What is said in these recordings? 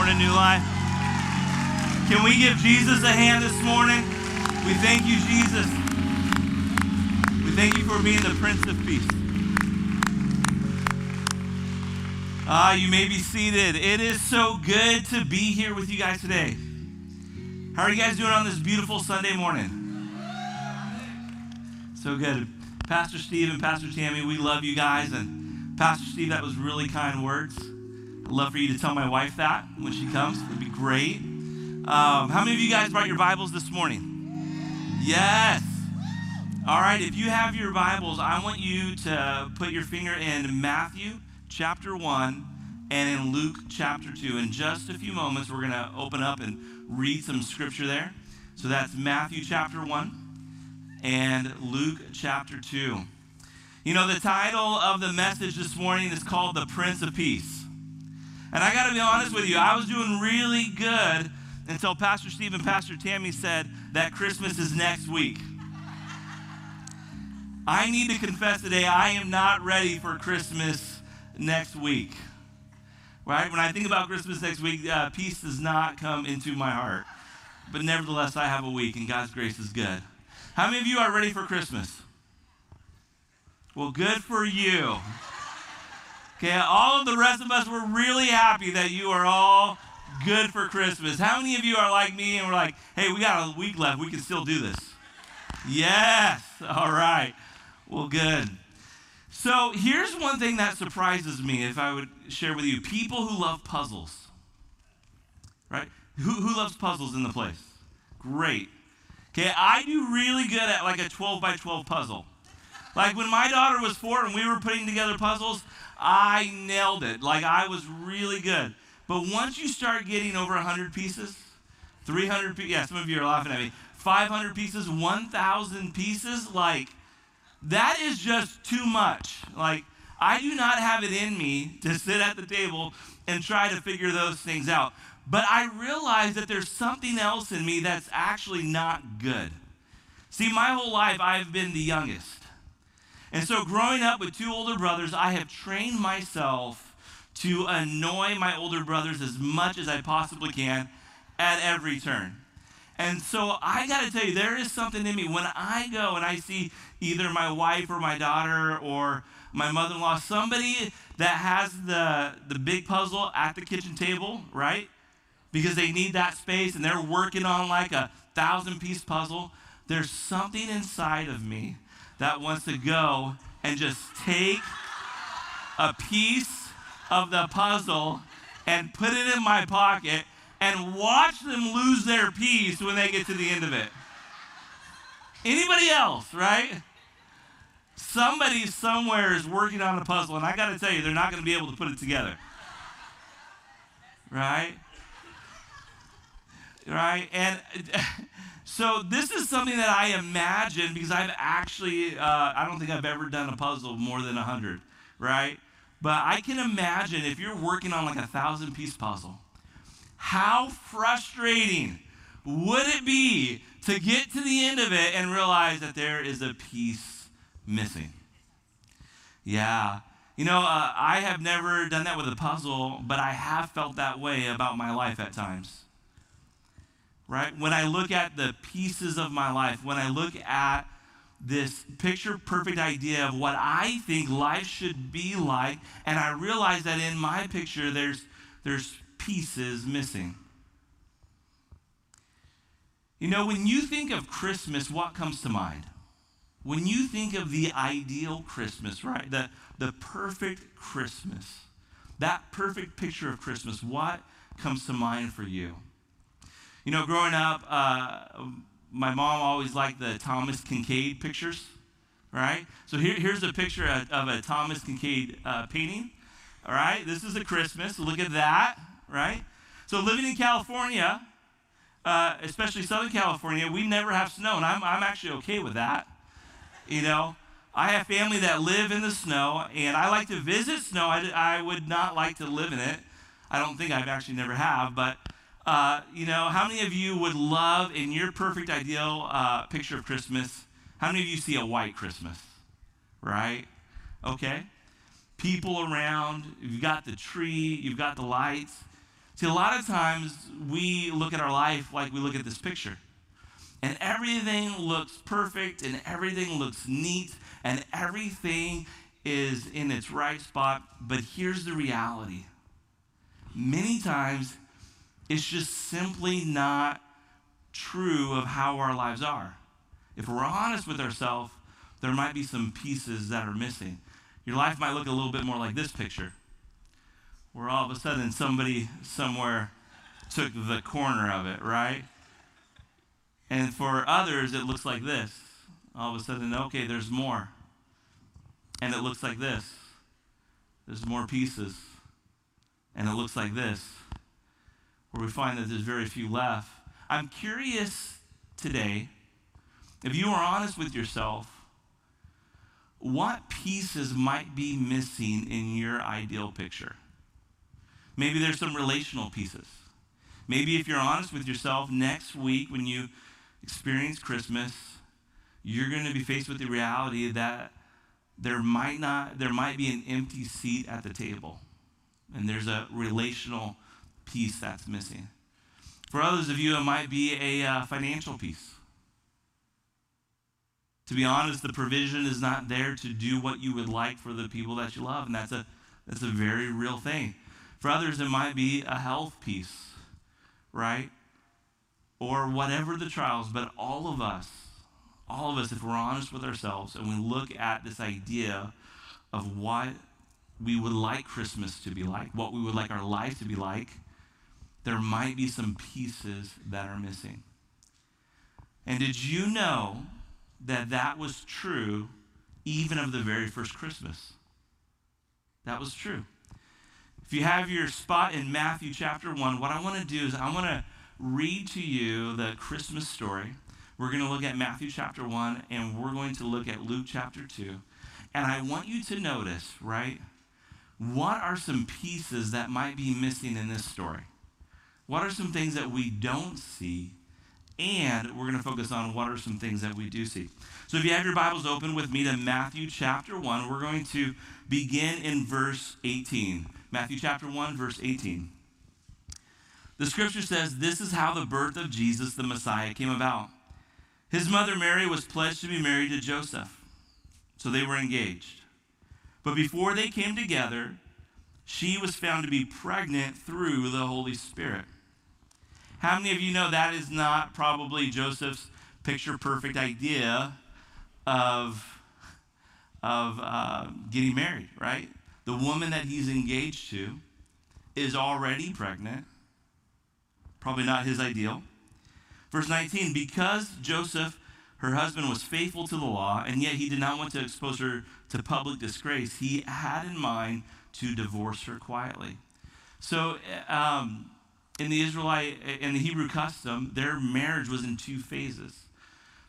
morning, New Life? Can we give Jesus a hand this morning? We thank you, Jesus. We thank you for being the Prince of Peace. Ah, you may be seated. It is so good to be here with you guys today. How are you guys doing on this beautiful Sunday morning? So good. Pastor Steve and Pastor Tammy, we love you guys. And Pastor Steve, that was really kind words. I'd love for you to tell my wife that when she comes. It'd be great. Um, how many of you guys brought your Bibles this morning? Yes. All right, if you have your Bibles, I want you to put your finger in Matthew chapter 1 and in Luke chapter 2. In just a few moments, we're going to open up and read some scripture there. So that's Matthew chapter 1 and Luke chapter 2. You know, the title of the message this morning is called The Prince of Peace. And I got to be honest with you, I was doing really good until Pastor Steve and Pastor Tammy said that Christmas is next week. I need to confess today, I am not ready for Christmas next week. Right? When I think about Christmas next week, uh, peace does not come into my heart. But nevertheless, I have a week, and God's grace is good. How many of you are ready for Christmas? Well, good for you. Okay, all of the rest of us, we're really happy that you are all good for Christmas. How many of you are like me and we're like, hey, we got a week left. We can still do this? Yes. All right. Well, good. So here's one thing that surprises me if I would share with you people who love puzzles. Right? Who, who loves puzzles in the place? Great. Okay, I do really good at like a 12 by 12 puzzle. Like when my daughter was four and we were putting together puzzles, I nailed it. Like I was really good. But once you start getting over 100 pieces, 300 pieces, yeah, some of you are laughing at me, 500 pieces, 1,000 pieces, like that is just too much. Like I do not have it in me to sit at the table and try to figure those things out. But I realize that there's something else in me that's actually not good. See, my whole life I've been the youngest. And so, growing up with two older brothers, I have trained myself to annoy my older brothers as much as I possibly can at every turn. And so, I got to tell you, there is something in me when I go and I see either my wife or my daughter or my mother in law, somebody that has the, the big puzzle at the kitchen table, right? Because they need that space and they're working on like a thousand piece puzzle. There's something inside of me that wants to go and just take a piece of the puzzle and put it in my pocket and watch them lose their piece when they get to the end of it. Anybody else, right? Somebody somewhere is working on a puzzle, and I got to tell you, they're not going to be able to put it together. Right? Right? And So this is something that I imagine because I've actually, uh, I don't think I've ever done a puzzle more than 100, right? But I can imagine if you're working on like a thousand piece puzzle, how frustrating would it be to get to the end of it and realize that there is a piece missing? Yeah. You know, uh, I have never done that with a puzzle, but I have felt that way about my life at times right? When I look at the pieces of my life, when I look at this picture perfect idea of what I think life should be like, and I realize that in my picture there's there's pieces missing. You know, when you think of Christmas, what comes to mind? When you think of the ideal Christmas, right? The, the perfect Christmas, that perfect picture of Christmas, what comes to mind for you? You know, growing up, uh, my mom always liked the Thomas Kinkade pictures, right? So here, here's a picture of, of a Thomas Kinkade uh, painting. All right, this is a Christmas. Look at that, right? So living in California, uh, especially Southern California, we never have snow, and I'm, I'm actually okay with that. You know, I have family that live in the snow, and I like to visit snow. I, I would not like to live in it. I don't think I've actually never have, but uh, you know, how many of you would love, in your perfect ideal uh, picture of Christmas, how many of you see a white Christmas? Right? Okay. People around, you've got the tree, you've got the lights. See, a lot of times we look at our life like we look at this picture. And everything looks perfect and everything looks neat and everything is in its right spot. But here's the reality many times it's just simply not true of how our lives are. If we're honest with ourselves, there might be some pieces that are missing. Your life might look a little bit more like this picture, where all of a sudden somebody somewhere took the corner of it, right? And for others, it looks like this. All of a sudden, okay, there's more. And it looks like this. There's more pieces. And it looks like this, where we find that there's very few left. I'm curious today, if you are honest with yourself, what pieces might be missing in your ideal picture? Maybe there's some relational pieces. Maybe if you're honest with yourself, next week when you experience Christmas, you're going to be faced with the reality that there might not there might be an empty seat at the table and there's a relational piece that's missing. For others of you it might be a uh, financial piece. To be honest the provision is not there to do what you would like for the people that you love and that's a that's a very real thing. For others it might be a health piece right? Or whatever the trials but all of us all of us, if we're honest with ourselves and we look at this idea of what we would like Christmas to be like, what we would like our life to be like, there might be some pieces that are missing. And did you know that that was true even of the very first Christmas? That was true. If you have your spot in Matthew chapter 1, what I want to do is I want to read to you the Christmas story. We're going to look at Matthew chapter 1 and we're going to look at Luke chapter 2. And I want you to notice, right? What are some pieces that might be missing in this story? What are some things that we don't see? And we're going to focus on what are some things that we do see. So if you have your Bibles open with me to Matthew chapter 1, we're going to begin in verse 18. Matthew chapter 1, verse 18. The scripture says, This is how the birth of Jesus the Messiah came about. His mother Mary was pledged to be married to Joseph, so they were engaged. But before they came together, she was found to be pregnant through the Holy Spirit. How many of you know that is not probably Joseph's picture perfect idea of, of uh, getting married, right? The woman that he's engaged to is already pregnant. Probably not his ideal. Verse 19, because Joseph, her husband, was faithful to the law, and yet he did not want to expose her to public disgrace, he had in mind to divorce her quietly. So, um, in the Israelite, in the Hebrew custom, their marriage was in two phases.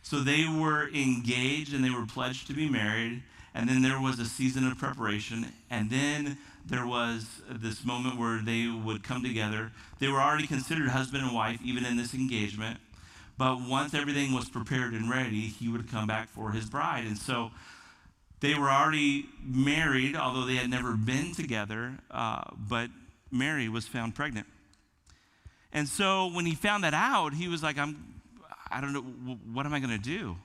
So they were engaged and they were pledged to be married, and then there was a season of preparation, and then there was this moment where they would come together. They were already considered husband and wife, even in this engagement. But once everything was prepared and ready, he would come back for his bride. And so they were already married, although they had never been together, uh, but Mary was found pregnant. And so when he found that out, he was like, I'm, I don't know, what am I going to do?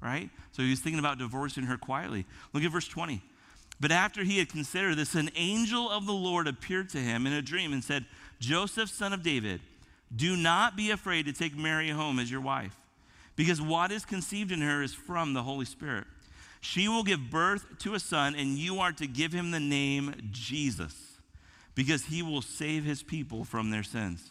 Right? So he was thinking about divorcing her quietly. Look at verse 20. But after he had considered this, an angel of the Lord appeared to him in a dream and said, Joseph, son of David, do not be afraid to take Mary home as your wife, because what is conceived in her is from the Holy Spirit. She will give birth to a son, and you are to give him the name Jesus, because he will save his people from their sins.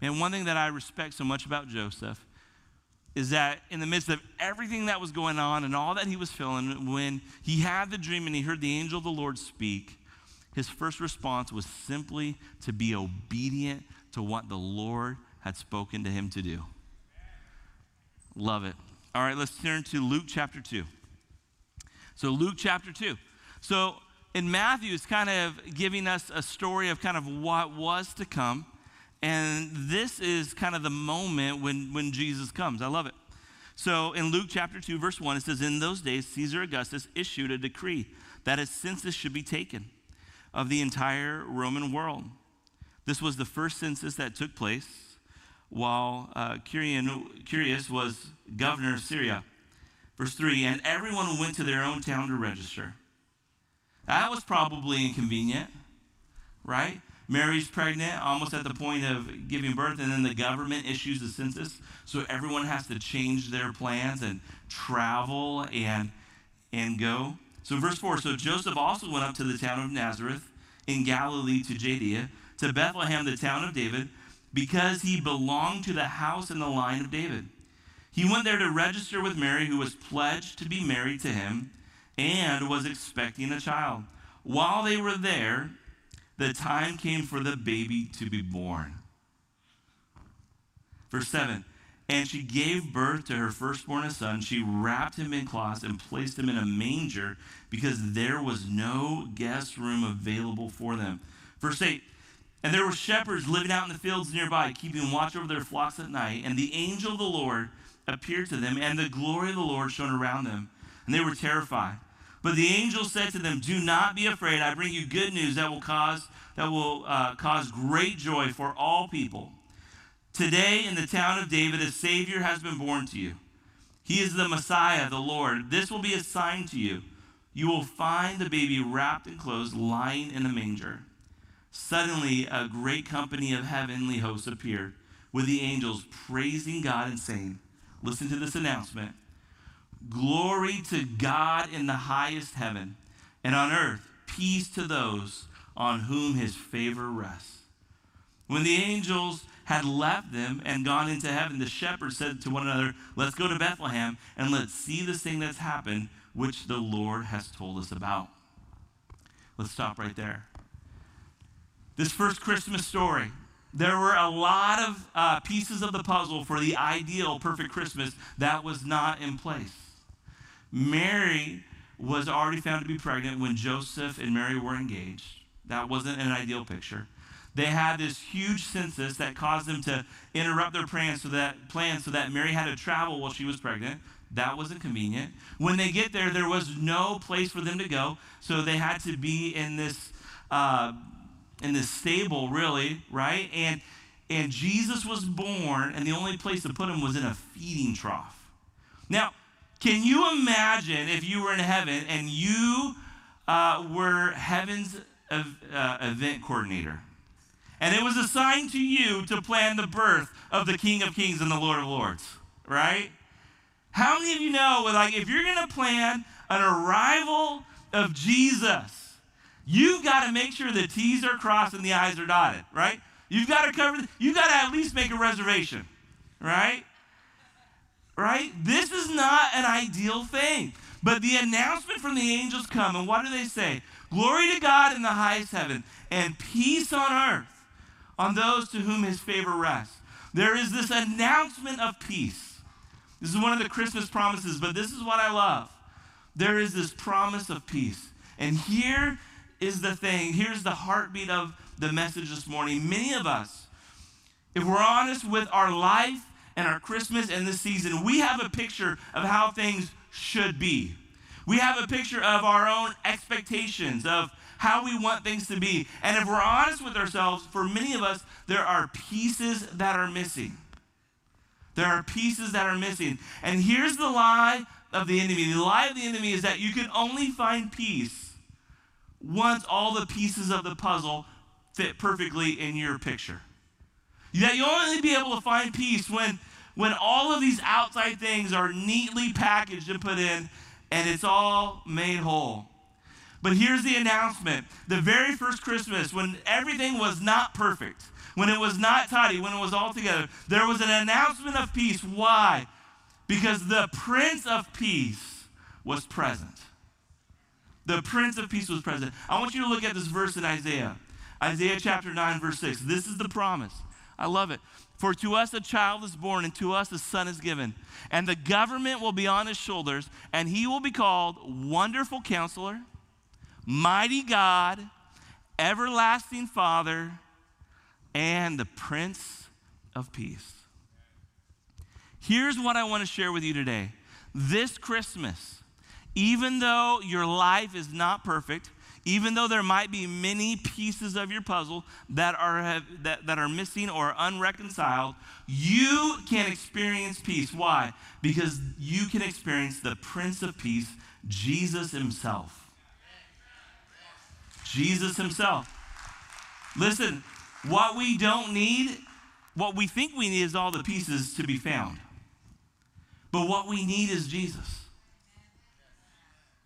Man, one thing that I respect so much about Joseph is that in the midst of everything that was going on and all that he was feeling, when he had the dream and he heard the angel of the Lord speak, his first response was simply to be obedient to what the Lord had spoken to him to do. Love it. All right, let's turn to Luke chapter 2. So, Luke chapter 2. So, in Matthew, it's kind of giving us a story of kind of what was to come. And this is kind of the moment when, when Jesus comes. I love it. So in Luke chapter 2, verse 1, it says, In those days, Caesar Augustus issued a decree that a census should be taken of the entire Roman world. This was the first census that took place while uh, Quirinius was governor of Syria. Verse 3 And everyone went to their own town to register. That was probably inconvenient, right? Mary's pregnant, almost at the point of giving birth, and then the government issues the census. So everyone has to change their plans and travel and, and go. So, verse 4 So Joseph also went up to the town of Nazareth in Galilee to Judea, to Bethlehem, the town of David, because he belonged to the house and the line of David. He went there to register with Mary, who was pledged to be married to him and was expecting a child. While they were there, the time came for the baby to be born. Verse 7 And she gave birth to her firstborn a son. She wrapped him in cloths and placed him in a manger because there was no guest room available for them. Verse 8 And there were shepherds living out in the fields nearby, keeping watch over their flocks at night. And the angel of the Lord appeared to them, and the glory of the Lord shone around them. And they were terrified. But the angel said to them, Do not be afraid. I bring you good news that will cause, that will, uh, cause great joy for all people. Today, in the town of David, a Savior has been born to you. He is the Messiah, the Lord. This will be a sign to you. You will find the baby wrapped in clothes, lying in a manger. Suddenly, a great company of heavenly hosts appeared with the angels, praising God and saying, Listen to this announcement Glory to God in the highest heaven, and on earth, peace to those on whom his favor rests. When the angels had left them and gone into heaven, the shepherds said to one another, Let's go to Bethlehem and let's see this thing that's happened, which the Lord has told us about. Let's stop right there. This first Christmas story there were a lot of uh, pieces of the puzzle for the ideal perfect Christmas that was not in place. Mary was already found to be pregnant when Joseph and Mary were engaged. That wasn't an ideal picture. They had this huge census that caused them to interrupt their plans so that so that Mary had to travel while she was pregnant. That wasn't convenient. When they get there, there was no place for them to go, so they had to be in this uh, in this stable, really, right? And and Jesus was born, and the only place to put him was in a feeding trough. Now, can you imagine if you were in heaven and you uh, were heaven's uh, event coordinator? And it was assigned to you to plan the birth of the King of Kings and the Lord of Lords, right? How many of you know, like, if you're going to plan an arrival of Jesus, You've got to make sure the T's are crossed and the I's are dotted, right? You've got to cover, you've got to at least make a reservation, right? Right? This is not an ideal thing. But the announcement from the angels come, and what do they say? Glory to God in the highest heaven, and peace on earth on those to whom his favor rests. There is this announcement of peace. This is one of the Christmas promises, but this is what I love. There is this promise of peace. And here is the thing. Here's the heartbeat of the message this morning. Many of us, if we're honest with our life and our Christmas and this season, we have a picture of how things should be. We have a picture of our own expectations, of how we want things to be. And if we're honest with ourselves, for many of us, there are pieces that are missing. There are pieces that are missing. And here's the lie of the enemy the lie of the enemy is that you can only find peace once all the pieces of the puzzle fit perfectly in your picture. That you'll only be able to find peace when, when all of these outside things are neatly packaged and put in and it's all made whole. But here's the announcement the very first Christmas, when everything was not perfect, when it was not tidy, when it was all together, there was an announcement of peace. Why? Because the Prince of Peace was present. The Prince of Peace was present. I want you to look at this verse in Isaiah. Isaiah chapter 9, verse 6. This is the promise. I love it. For to us a child is born, and to us a son is given. And the government will be on his shoulders, and he will be called Wonderful Counselor, Mighty God, Everlasting Father, and the Prince of Peace. Here's what I want to share with you today. This Christmas, even though your life is not perfect, even though there might be many pieces of your puzzle that are, that, that are missing or unreconciled, you can experience peace. Why? Because you can experience the Prince of Peace, Jesus Himself. Jesus Himself. Listen, what we don't need, what we think we need is all the pieces to be found. But what we need is Jesus.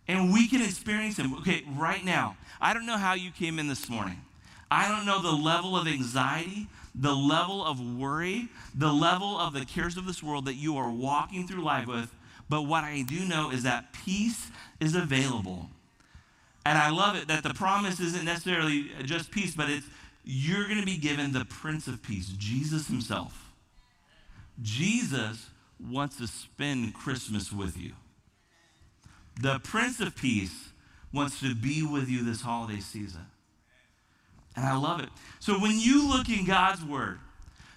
And we can experience Him. Okay, right now, I don't know how you came in this morning. I don't know the level of anxiety, the level of worry, the level of the cares of this world that you are walking through life with. But what I do know is that peace is available. And I love it that the promise isn't necessarily just peace, but it's you're going to be given the Prince of Peace, Jesus Himself. Jesus wants to spend Christmas with you. The Prince of Peace wants to be with you this holiday season. And I love it. So when you look in God's Word,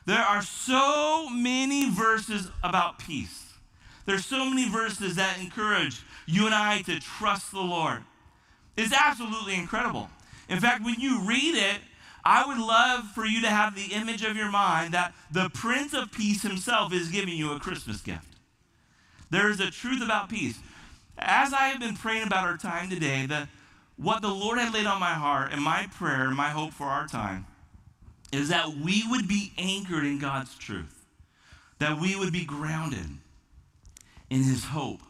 there are so many verses about peace. There's so many verses that encourage you and I to trust the Lord. It's absolutely incredible. In fact, when you read it, I would love for you to have the image of your mind that the Prince of Peace himself is giving you a Christmas gift. There is a truth about peace. As I have been praying about our time today, the, what the Lord had laid on my heart and my prayer and my hope for our time is that we would be anchored in God's truth, that we would be grounded in His hope,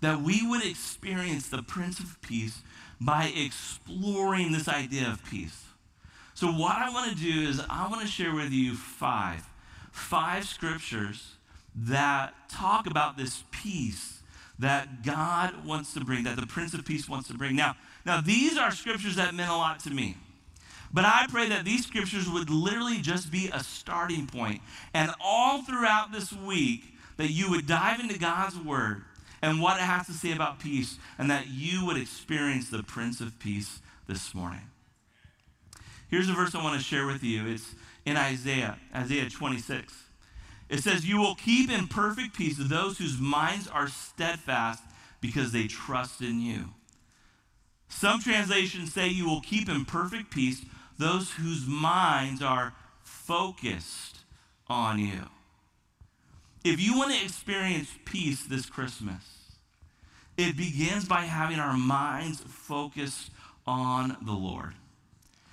that we would experience the Prince of Peace by exploring this idea of peace. So, what I want to do is, I want to share with you five, five scriptures that talk about this peace that God wants to bring, that the Prince of Peace wants to bring. Now, now these are scriptures that meant a lot to me. But I pray that these scriptures would literally just be a starting point. And all throughout this week, that you would dive into God's word and what it has to say about peace, and that you would experience the Prince of Peace this morning. Here's a verse I want to share with you. It's in Isaiah, Isaiah 26. It says, You will keep in perfect peace those whose minds are steadfast because they trust in you. Some translations say, You will keep in perfect peace those whose minds are focused on you. If you want to experience peace this Christmas, it begins by having our minds focused on the Lord.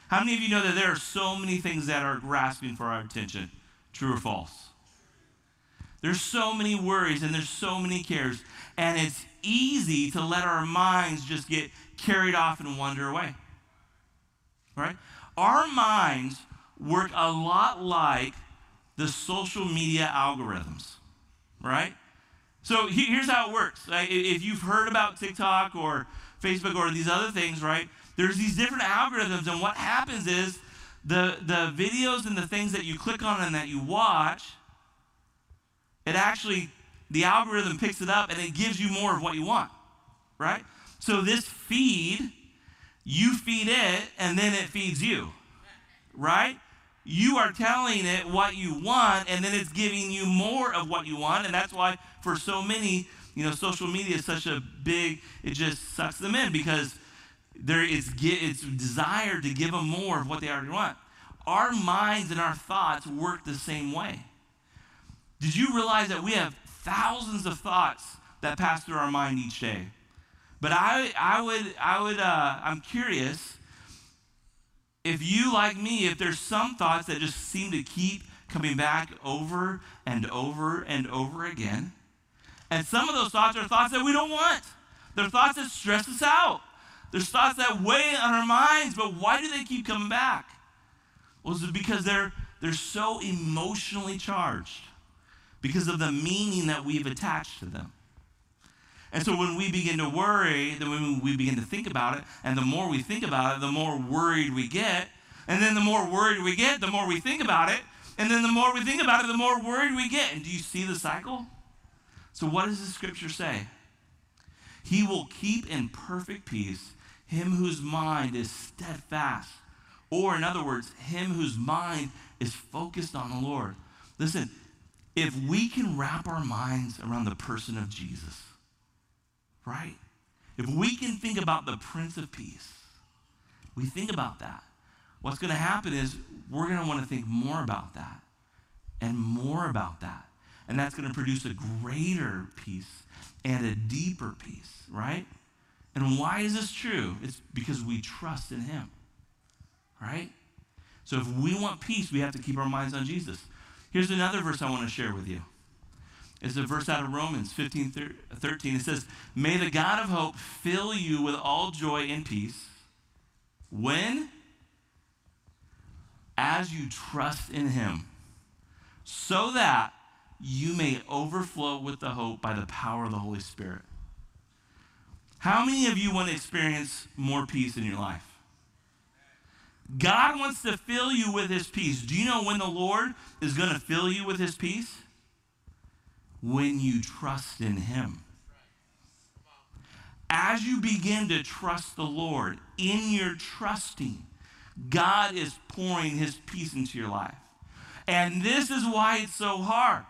How many of you know that there are so many things that are grasping for our attention? True or false? There's so many worries and there's so many cares, and it's easy to let our minds just get carried off and wander away. Right? Our minds work a lot like the social media algorithms, right? So here's how it works. If you've heard about TikTok or Facebook or these other things, right? there's these different algorithms, and what happens is the, the videos and the things that you click on and that you watch, it actually, the algorithm picks it up and it gives you more of what you want, right? So this feed, you feed it, and then it feeds you, right? You are telling it what you want, and then it's giving you more of what you want, and that's why for so many, you know, social media is such a big, it just sucks them in because there is it's desire to give them more of what they already want. Our minds and our thoughts work the same way. Did you realize that we have thousands of thoughts that pass through our mind each day? But I, I would, I would, uh, I'm curious if you, like me, if there's some thoughts that just seem to keep coming back over and over and over again. And some of those thoughts are thoughts that we don't want. They're thoughts that stress us out. There's thoughts that weigh on our minds, but why do they keep coming back? Well, it's because they're, they're so emotionally charged because of the meaning that we've attached to them. And so when we begin to worry, then when we begin to think about it, and the more we think about it, the more worried we get. And then the more worried we get, the more we think about it. And then the more we think about it, the more worried we get. And do you see the cycle? So, what does the scripture say? He will keep in perfect peace him whose mind is steadfast. Or, in other words, him whose mind is focused on the Lord. Listen, if we can wrap our minds around the person of Jesus, right? If we can think about the Prince of Peace, we think about that. What's going to happen is we're going to want to think more about that and more about that. And that's going to produce a greater peace and a deeper peace, right? And why is this true? It's because we trust in Him, right? So if we want peace, we have to keep our minds on Jesus. Here's another verse I want to share with you. It's a verse out of Romans 15 13. It says, May the God of hope fill you with all joy and peace when? As you trust in him, so that you may overflow with the hope by the power of the Holy Spirit. How many of you want to experience more peace in your life? God wants to fill you with his peace. Do you know when the Lord is going to fill you with his peace? When you trust in him. As you begin to trust the Lord, in your trusting, God is pouring his peace into your life. And this is why it's so hard.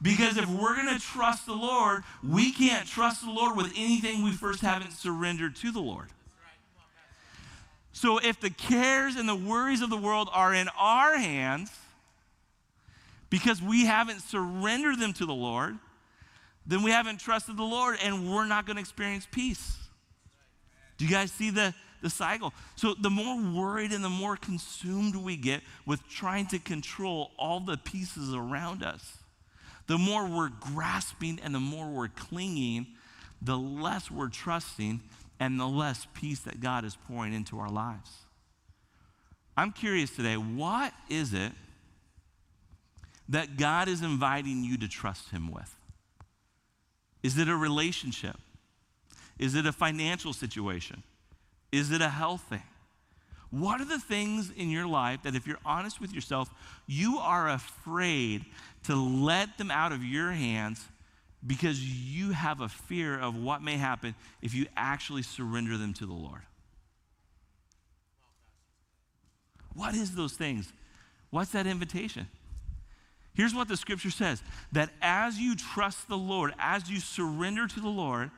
Because if we're going to trust the Lord, we can't trust the Lord with anything we first haven't surrendered to the Lord. So if the cares and the worries of the world are in our hands, because we haven't surrendered them to the Lord, then we haven't trusted the Lord and we're not going to experience peace. Do you guys see the, the cycle? So the more worried and the more consumed we get with trying to control all the pieces around us, the more we're grasping and the more we're clinging, the less we're trusting and the less peace that God is pouring into our lives. I'm curious today, what is it that God is inviting you to trust Him with? Is it a relationship? Is it a financial situation? Is it a health thing? What are the things in your life that, if you're honest with yourself, you are afraid to let them out of your hands because you have a fear of what may happen if you actually surrender them to the Lord. What is those things? What's that invitation? Here's what the scripture says that as you trust the Lord, as you surrender to the Lord,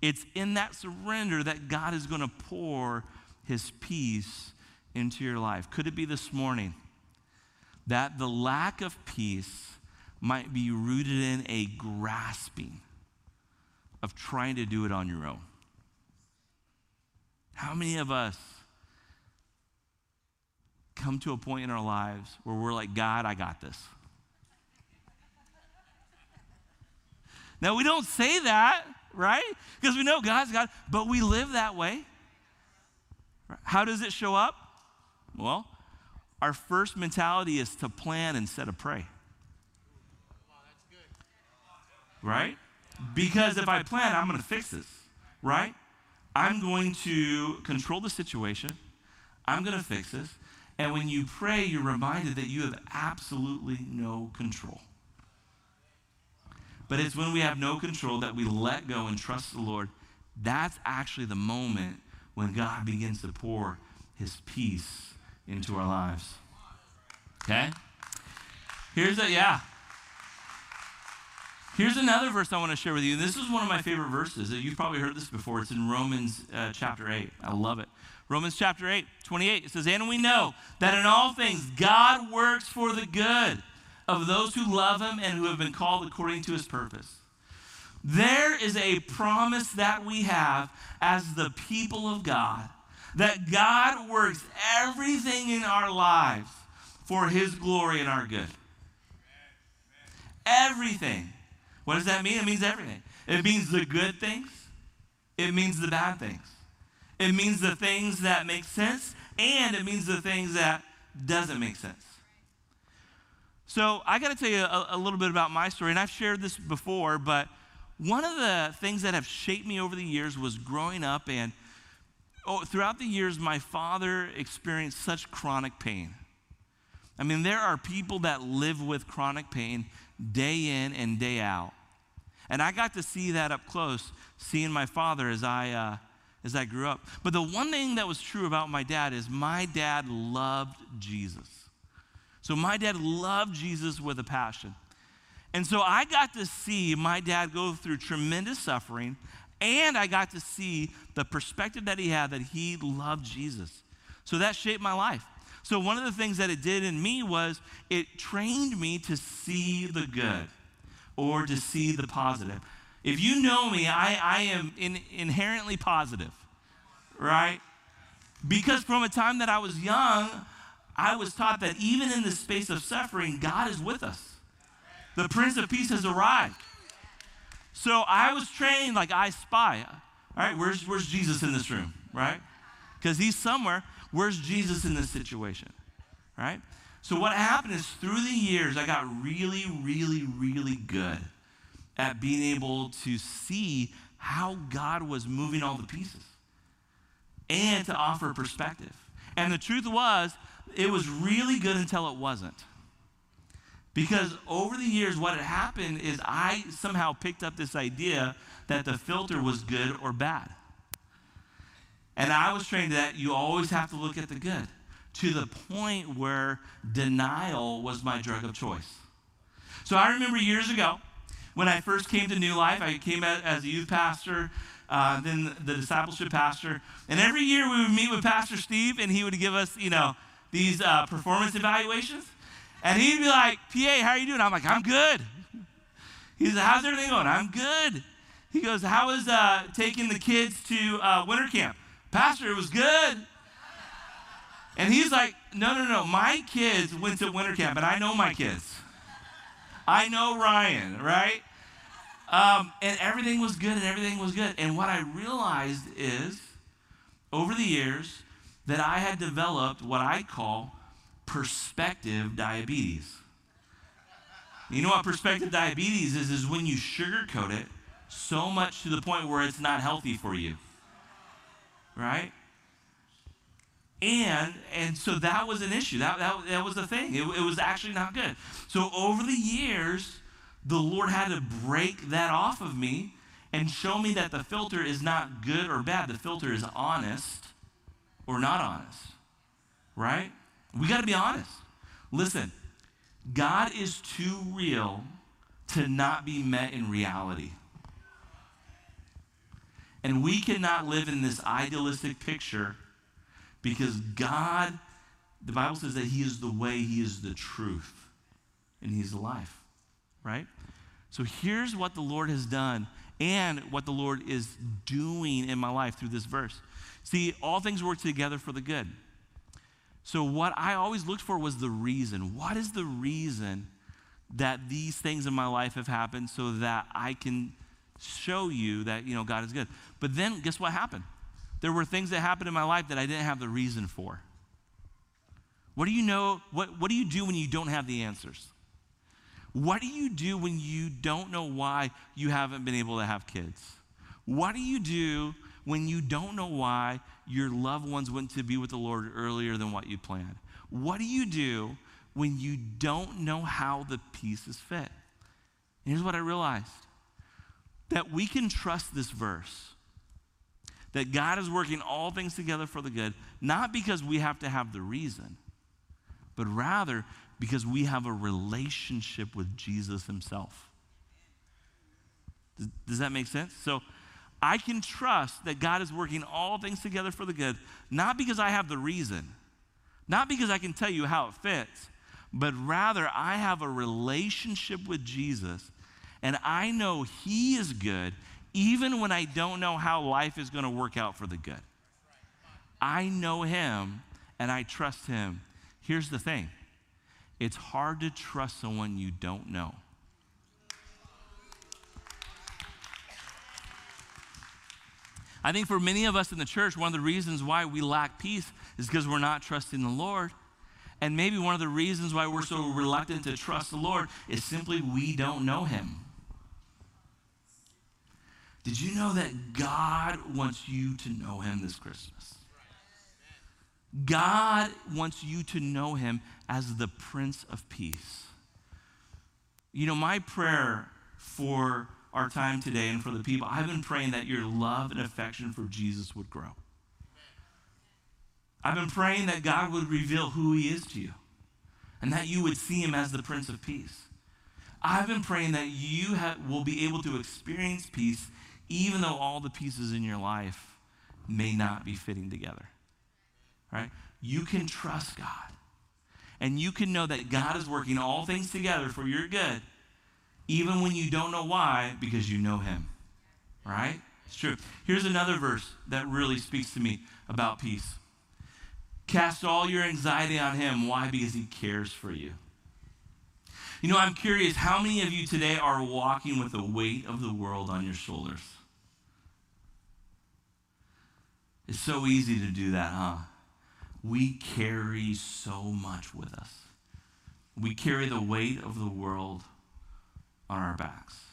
it's in that surrender that God is going to pour his peace into your life. Could it be this morning that the lack of peace might be rooted in a grasping of trying to do it on your own. How many of us come to a point in our lives where we're like, God, I got this? Now, we don't say that, right? Because we know God's got, but we live that way. How does it show up? Well, our first mentality is to plan instead of pray right? Because if I plan, I'm going to fix this, right? I'm going to control the situation. I'm going to fix this. And when you pray, you're reminded that you have absolutely no control. But it's when we have no control that we let go and trust the Lord. That's actually the moment when God begins to pour his peace into our lives. Okay? Here's a, yeah, Here's another verse I want to share with you. This is one of my favorite verses. You've probably heard this before. It's in Romans uh, chapter 8. I love it. Romans chapter 8, 28. It says, And we know that in all things God works for the good of those who love him and who have been called according to his purpose. There is a promise that we have as the people of God that God works everything in our lives for his glory and our good. Everything. What does that mean? It means everything. It means the good things, it means the bad things. It means the things that make sense, and it means the things that doesn't make sense. So I got to tell you a, a, little bit about my story, and I've shared this before, but one of the things that have shaped me over the years was growing up and oh, throughout the years, my father experienced such chronic pain. I mean, there are people that live with chronic pain day in and day out. And I got to see that up close, seeing my father as I, uh, as I grew up. But the one thing that was true about my dad is my dad loved Jesus. So my dad loved Jesus with a passion. And so I got to see my dad go through tremendous suffering, and I got to see the perspective that he had that he loved Jesus. So that shaped my life. So one of the things that it did in me was it trained me to see the good or to see the positive. If you know me, I, I am in, inherently positive, right? Because from a time that I was young, I was taught that even in the space of suffering, God is with us. The Prince of Peace has arrived. So I was trained like I spy. All right, where's, where's Jesus in this room, right? Because he's somewhere. Where's Jesus in this situation, right? So what happened is through the years, I got really, really, really good at being able to see how God was moving all the pieces and to offer perspective. And the truth was, it was really good until it wasn't. Because over the years, what had happened is I somehow picked up this idea that the filter was good or bad. And I was trained that you always have to look at the good to the point where denial was my drug of choice. So I remember years ago when I first came to New Life, I came as a youth pastor, uh, then the discipleship pastor. And every year we would meet with Pastor Steve, and he would give us, you know, these uh, performance evaluations. And he'd be like, PA, how are you doing? I'm like, I'm good. He said, How's everything going? I'm good. He goes, How was uh, taking the kids to uh, winter camp? Pastor, it was good. And he's like, no, no, no. My kids went to winter camp, and I know my kids. I know Ryan, right? Um, and everything was good, and everything was good. And what I realized is, over the years, that I had developed what I call perspective diabetes. You know what perspective diabetes is? Is when you sugarcoat it so much to the point where it's not healthy for you. Right? And and so that was an issue. That, that, that was the thing. It, it was actually not good. So over the years, the Lord had to break that off of me and show me that the filter is not good or bad. The filter is honest or not honest. Right? We got to be honest. Listen, God is too real to not be met in reality. And we cannot live in this idealistic picture because God, the Bible says that He is the way, He is the truth, and He's life, right? So here's what the Lord has done and what the Lord is doing in my life through this verse. See, all things work together for the good. So, what I always looked for was the reason. What is the reason that these things in my life have happened so that I can show you that, you know, God is good? But then, guess what happened? There were things that happened in my life that I didn't have the reason for. What do you know? What, what do you do when you don't have the answers? What do you do when you don't know why you haven't been able to have kids? What do you do when you don't know why your loved ones went to be with the Lord earlier than what you planned? What do you do when you don't know how the pieces fit? And here's what I realized that we can trust this verse that God is working all things together for the good, not because we have to have the reason, but rather because we have a relationship with Jesus himself. Does, does, that make sense? So I can trust that God is working all things together for the good, not because I have the reason, not because I can tell you how it fits, but rather I have a relationship with Jesus and I know He is good even when I don't know how life is going to work out for the good. I know him and I trust him. Here's the thing it's hard to trust someone you don't know. I think for many of us in the church, one of the reasons why we lack peace is because we're not trusting the Lord. And maybe one of the reasons why we're so reluctant to trust the Lord is simply we don't know him. Did you know that God wants you to know him this Christmas? God wants you to know him as the Prince of Peace. You know, my prayer for our time today and for the people, I've been praying that your love and affection for Jesus would grow. I've been praying that God would reveal who he is to you and that you would see him as the Prince of Peace. I've been praying that you have, will be able to experience peace even though all the pieces in your life may not be fitting together. Right? You can trust God. And you can know that God is working all things together for your good, even when you don't know why, because you know Him. Right? It's true. Here's another verse that really speaks to me about peace. Cast all your anxiety on Him. Why? Because He cares for you. You know, I'm curious how many of you today are walking with the weight of the world on your shoulders? It's so easy to do that, huh? We carry so much with us. We carry the weight of the world on our backs.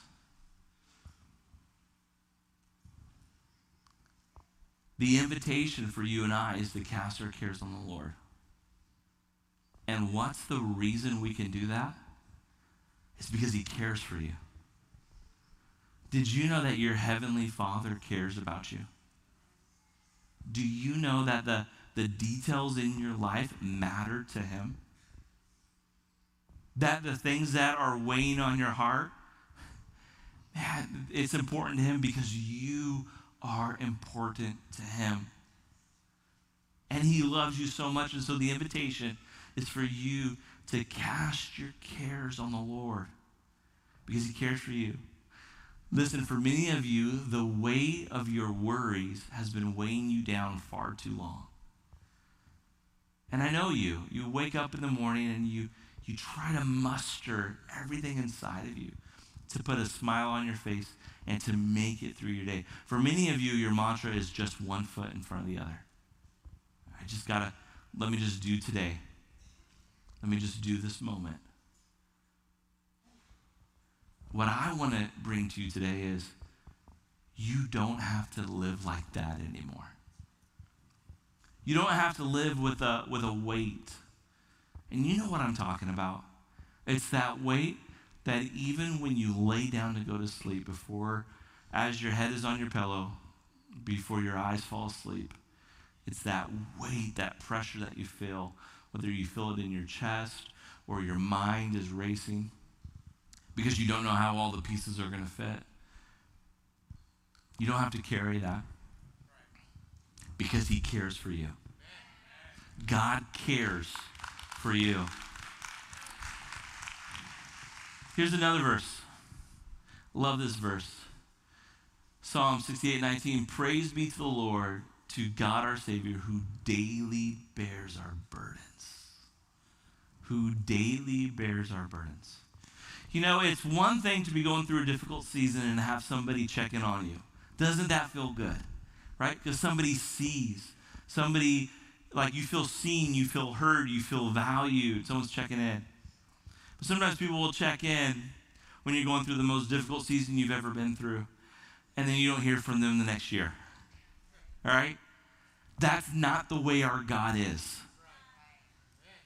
The invitation for you and I is to cast our cares on the Lord. And what's the reason we can do that? It's because He cares for you. Did you know that your Heavenly Father cares about you? Do you know that the, the details in your life matter to Him? That the things that are weighing on your heart, man, it's important to Him because you are important to Him. And He loves you so much. And so the invitation is for you to cast your cares on the Lord because He cares for you. Listen, for many of you, the weight of your worries has been weighing you down far too long. And I know you. You wake up in the morning and you, you try to muster everything inside of you to put a smile on your face and to make it through your day. For many of you, your mantra is just one foot in front of the other. I just got to, let me just do today. Let me just do this moment. What I want to bring to you today is you don't have to live like that anymore. You don't have to live with a, with a weight. And you know what I'm talking about. It's that weight that even when you lay down to go to sleep, before, as your head is on your pillow, before your eyes fall asleep, it's that weight, that pressure that you feel, whether you feel it in your chest or your mind is racing because you don't know how all the pieces are going to fit. You don't have to carry that because He cares for you. God cares for you. Here's another verse. Love this verse. Psalm 68 19. Praise be to the Lord, to God our Savior, who daily bears our burdens. Who daily bears our burdens. You know, it's one thing to be going through a difficult season and have somebody check in on you. Doesn't that feel good? Right? Because somebody sees. Somebody, like you feel seen, you feel heard, you feel valued. Someone's checking in. But sometimes people will check in when you're going through the most difficult season you've ever been through, and then you don't hear from them the next year. All right? That's not the way our God is.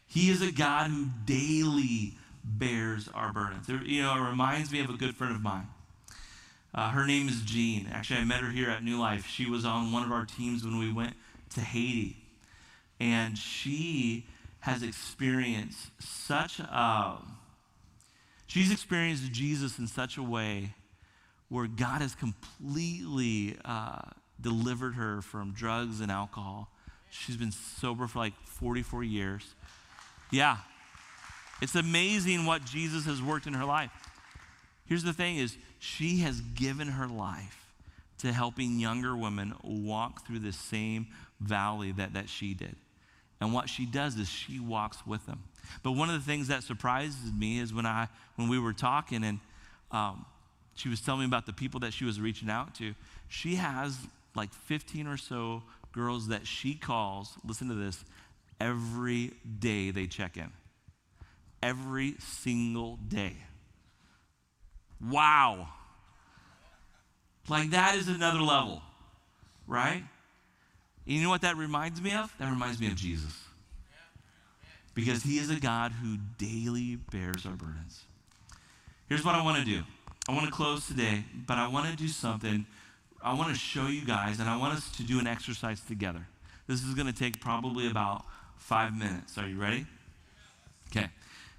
He is a God who daily bears our burdens. You know, it reminds me of a good friend of mine. Uh, her name is Jean. Actually, I met her here at New Life. She was on one of our teams when we went to Haiti. And she has experienced such a, she's experienced Jesus in such a way where God has completely uh, delivered her from drugs and alcohol. She's been sober for like 44 years. Yeah, it's amazing what Jesus has worked in her life. Here's the thing is she has given her life to helping younger women walk through the same valley that, that she did. And what she does is she walks with them. But one of the things that surprises me is when I when we were talking and um, she was telling me about the people that she was reaching out to. She has like 15 or so girls that she calls, listen to this, every day they check in every single day. Wow. Like that is another level, right? You know what that reminds me of? That reminds me of Jesus. Because he is a God who daily bears our burdens. Here's what I want to do I want to close today, but I want to do something. I want to show you guys, and I want us to do an exercise together. This is going to take probably about five minutes. Are you ready? Okay.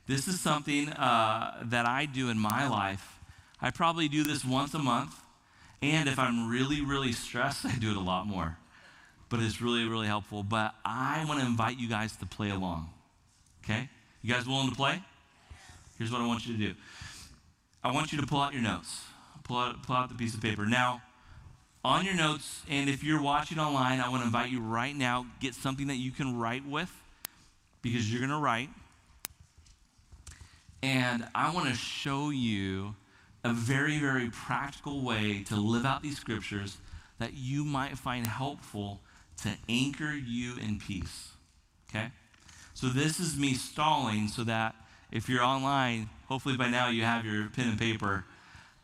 This is something uh, that I do in my life. I probably do this once a month. And if I'm really, really stressed, I do it a lot more. But it's really, really helpful. But I want to invite you guys to play along. Okay? You guys willing to play? Here's what I want you to do I want you to pull out your notes. Pull out, pull out the piece of paper. Now, on your notes, and if you're watching online, I want to invite you right now, get something that you can write with because you're going to write. And I want to show you a very, very practical way to live out these scriptures that you might find helpful to anchor you in peace. Okay? So this is me stalling so that if you're online, hopefully by now you have your pen and paper.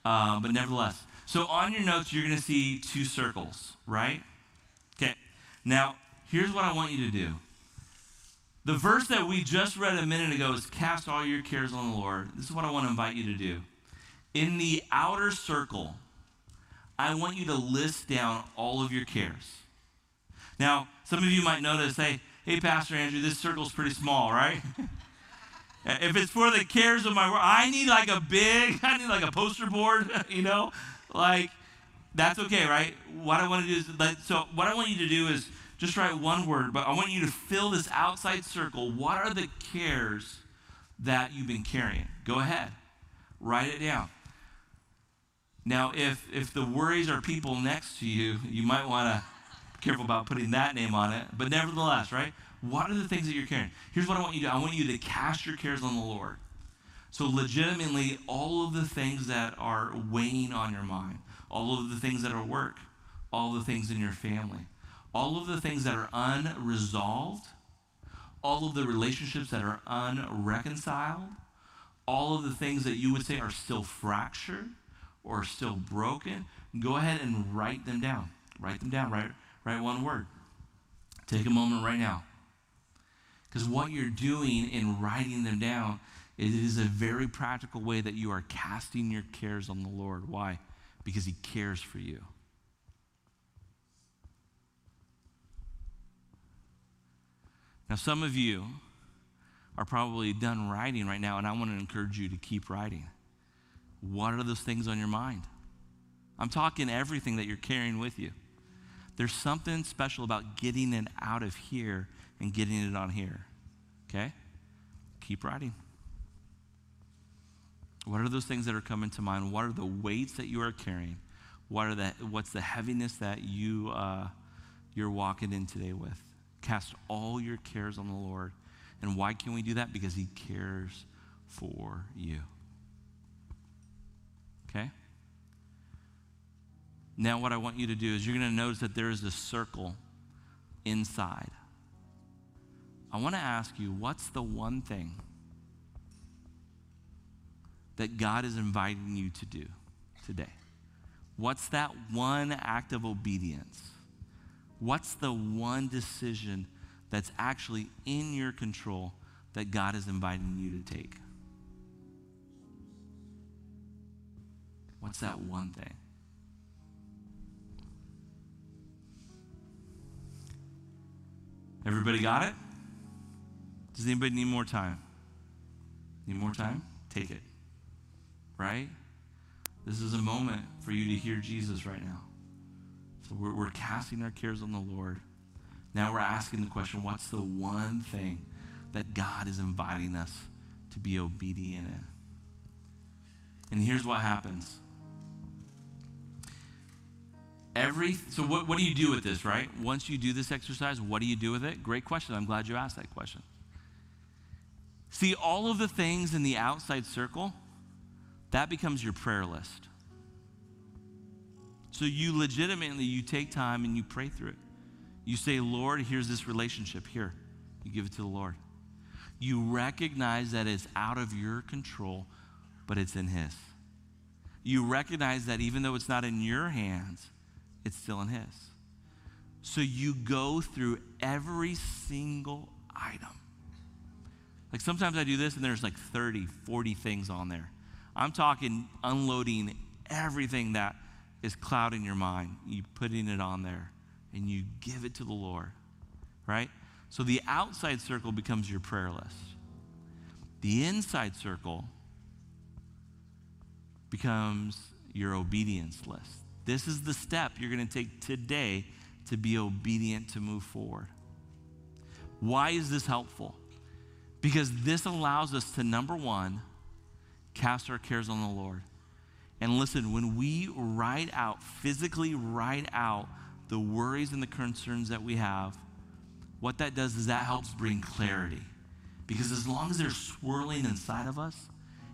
Uh, but nevertheless, so on your notes, you're going to see two circles, right? Okay. Now, here's what I want you to do. The verse that we just read a minute ago is cast all your cares on the Lord. This is what I want to invite you to do. In the outer circle, I want you to list down all of your cares. Now, some of you might notice, hey, hey, Pastor Andrew, this circle's pretty small, right? if it's for the cares of my world, I need like a big, I need like a poster board, you know? Like, that's okay, right? What I want to do is, like, so what I want you to do is just write one word, but I want you to fill this outside circle. What are the cares that you've been carrying? Go ahead, write it down. Now, if if the worries are people next to you, you might want to be careful about putting that name on it. But nevertheless, right? What are the things that you're carrying? Here's what I want you to do. I want you to cast your cares on the Lord. So, legitimately, all of the things that are weighing on your mind, all of the things that are work, all the things in your family, all of the things that are unresolved, all of the relationships that are unreconciled, all of the things that you would say are still fractured or still broken, go ahead and write them down. Write them down. Write, write one word. Take a moment right now. Because what you're doing in writing them down it is a very practical way that you are casting your cares on the Lord. Why? Because He cares for you. Now, some of you are probably done writing right now, and I want to encourage you to keep writing. What are those things on your mind? I'm talking everything that you're carrying with you. There's something special about getting it out of here and getting it on here. Okay? Keep writing. What are those things that are coming to mind? What are the weights that you are carrying? What are the, what's the heaviness that you, uh, you're walking in today with? Cast all your cares on the Lord. And why can we do that? Because He cares for you. Okay? Now, what I want you to do is you're going to notice that there is a circle inside. I want to ask you, what's the one thing that God is inviting you to do today? What's that one act of obedience? What's the one decision that's actually in your control that God is inviting you to take? What's that one thing? Everybody got it? Does anybody need more time? Need more time? Take it right? This is a moment for you to hear Jesus right now. So we're, we're casting our cares on the Lord. Now we're asking the question what's the one thing that God is inviting us to be obedient in? And here's what happens. Every so what, what do you do with this, right? Once you do this exercise, what do you do with it? Great question. I'm glad you asked that question. See, all of the things in the outside circle, that becomes your prayer list. So you legitimately you take time and you pray through it. You say, "Lord, here's this relationship here." You give it to the Lord. You recognize that it's out of your control, but it's in his. you recognize that even though it's not in your hands, it's still in His. So you go through every single item. Like sometimes I do this and there's like 30, 40 things on there. I'm talking unloading everything that is clouding your mind. You putting it on there and you give it to the Lord, right? So the outside circle becomes your prayer list. The inside circle becomes your obedience list. This is the step you're going to take today to be obedient to move forward. Why is this helpful? Because this allows us to, number one, cast our cares on the Lord. And listen, when we write out, physically write out the worries and the concerns that we have, what that does is that helps bring clarity. Because as long as they're swirling inside of us,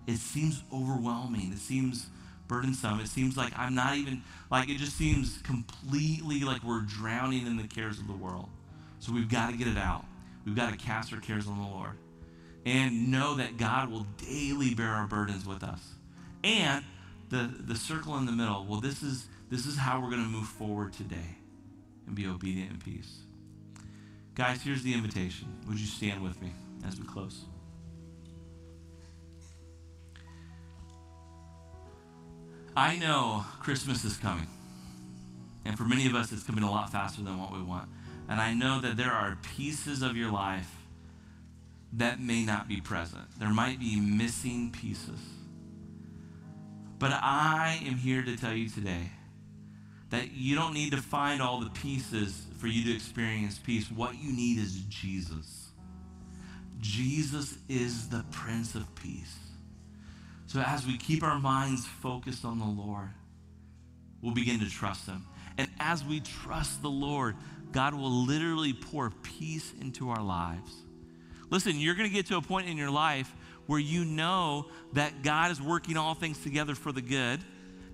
it seems overwhelming. It seems burdensome. It seems like I'm not even, like, it just seems completely like we're drowning in the cares of the world. So we've got to get it out. We've got to cast our cares on the Lord and know that God will daily bear our burdens with us. And the, the circle in the middle, well, this is, this is how we're going to move forward today and be obedient in peace. Guys, here's the invitation. Would you stand with me as we close? I know Christmas is coming. And for many of us, it's coming a lot faster than what we want. And I know that there are pieces of your life that may not be present. There might be missing pieces. But I am here to tell you today that you don't need to find all the pieces for you to experience peace. What you need is Jesus. Jesus is the Prince of Peace. So as we keep our minds focused on the Lord, we'll begin to trust Him. And as we trust the Lord, God will literally pour peace into our lives. Listen, you're going to get to a point in your life where you know that God is working all things together for the good,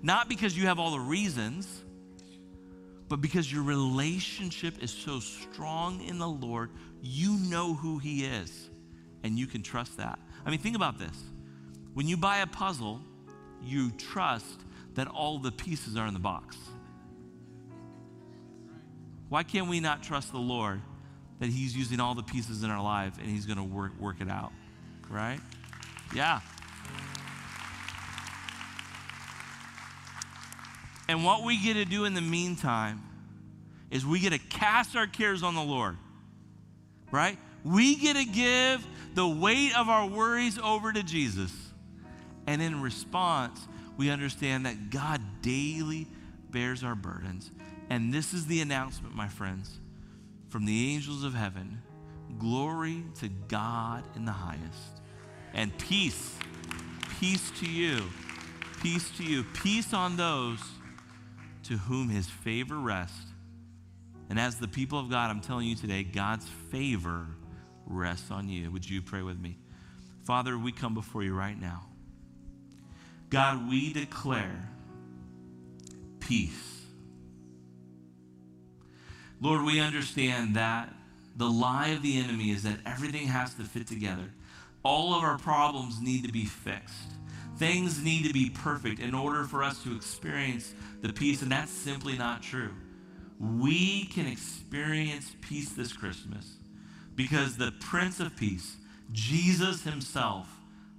not because you have all the reasons, but because your relationship is so strong in the Lord, you know who He is, and you can trust that. I mean, think about this. When you buy a puzzle, you trust that all the pieces are in the box. Why can't we not trust the Lord that He's using all the pieces in our life and He's going to work, work it out. Right? Yeah. And what we get to do in the meantime is we get to cast our cares on the Lord. Right? We get to give the weight of our worries over to Jesus. And in response, we understand that God daily bears our burdens. And this is the announcement, my friends from the angels of heaven Glory to God in the highest, and peace, peace to you, peace to you, peace on those to whom his favor rests. And as the people of God, I'm telling you today, God's favor rests on you. Would you pray with me? Father, we come before you right now. God, we declare peace Lord, we understand that the lie of the enemy is that everything has to fit together. All of our problems need to be fixed. Things need to be perfect in order for us to experience the peace, and that's simply not true. We can experience peace this Christmas because the Prince of Peace, Jesus Himself,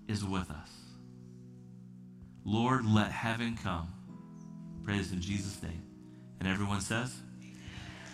is with us. Lord, let heaven come. Praise in Jesus' name. And everyone says,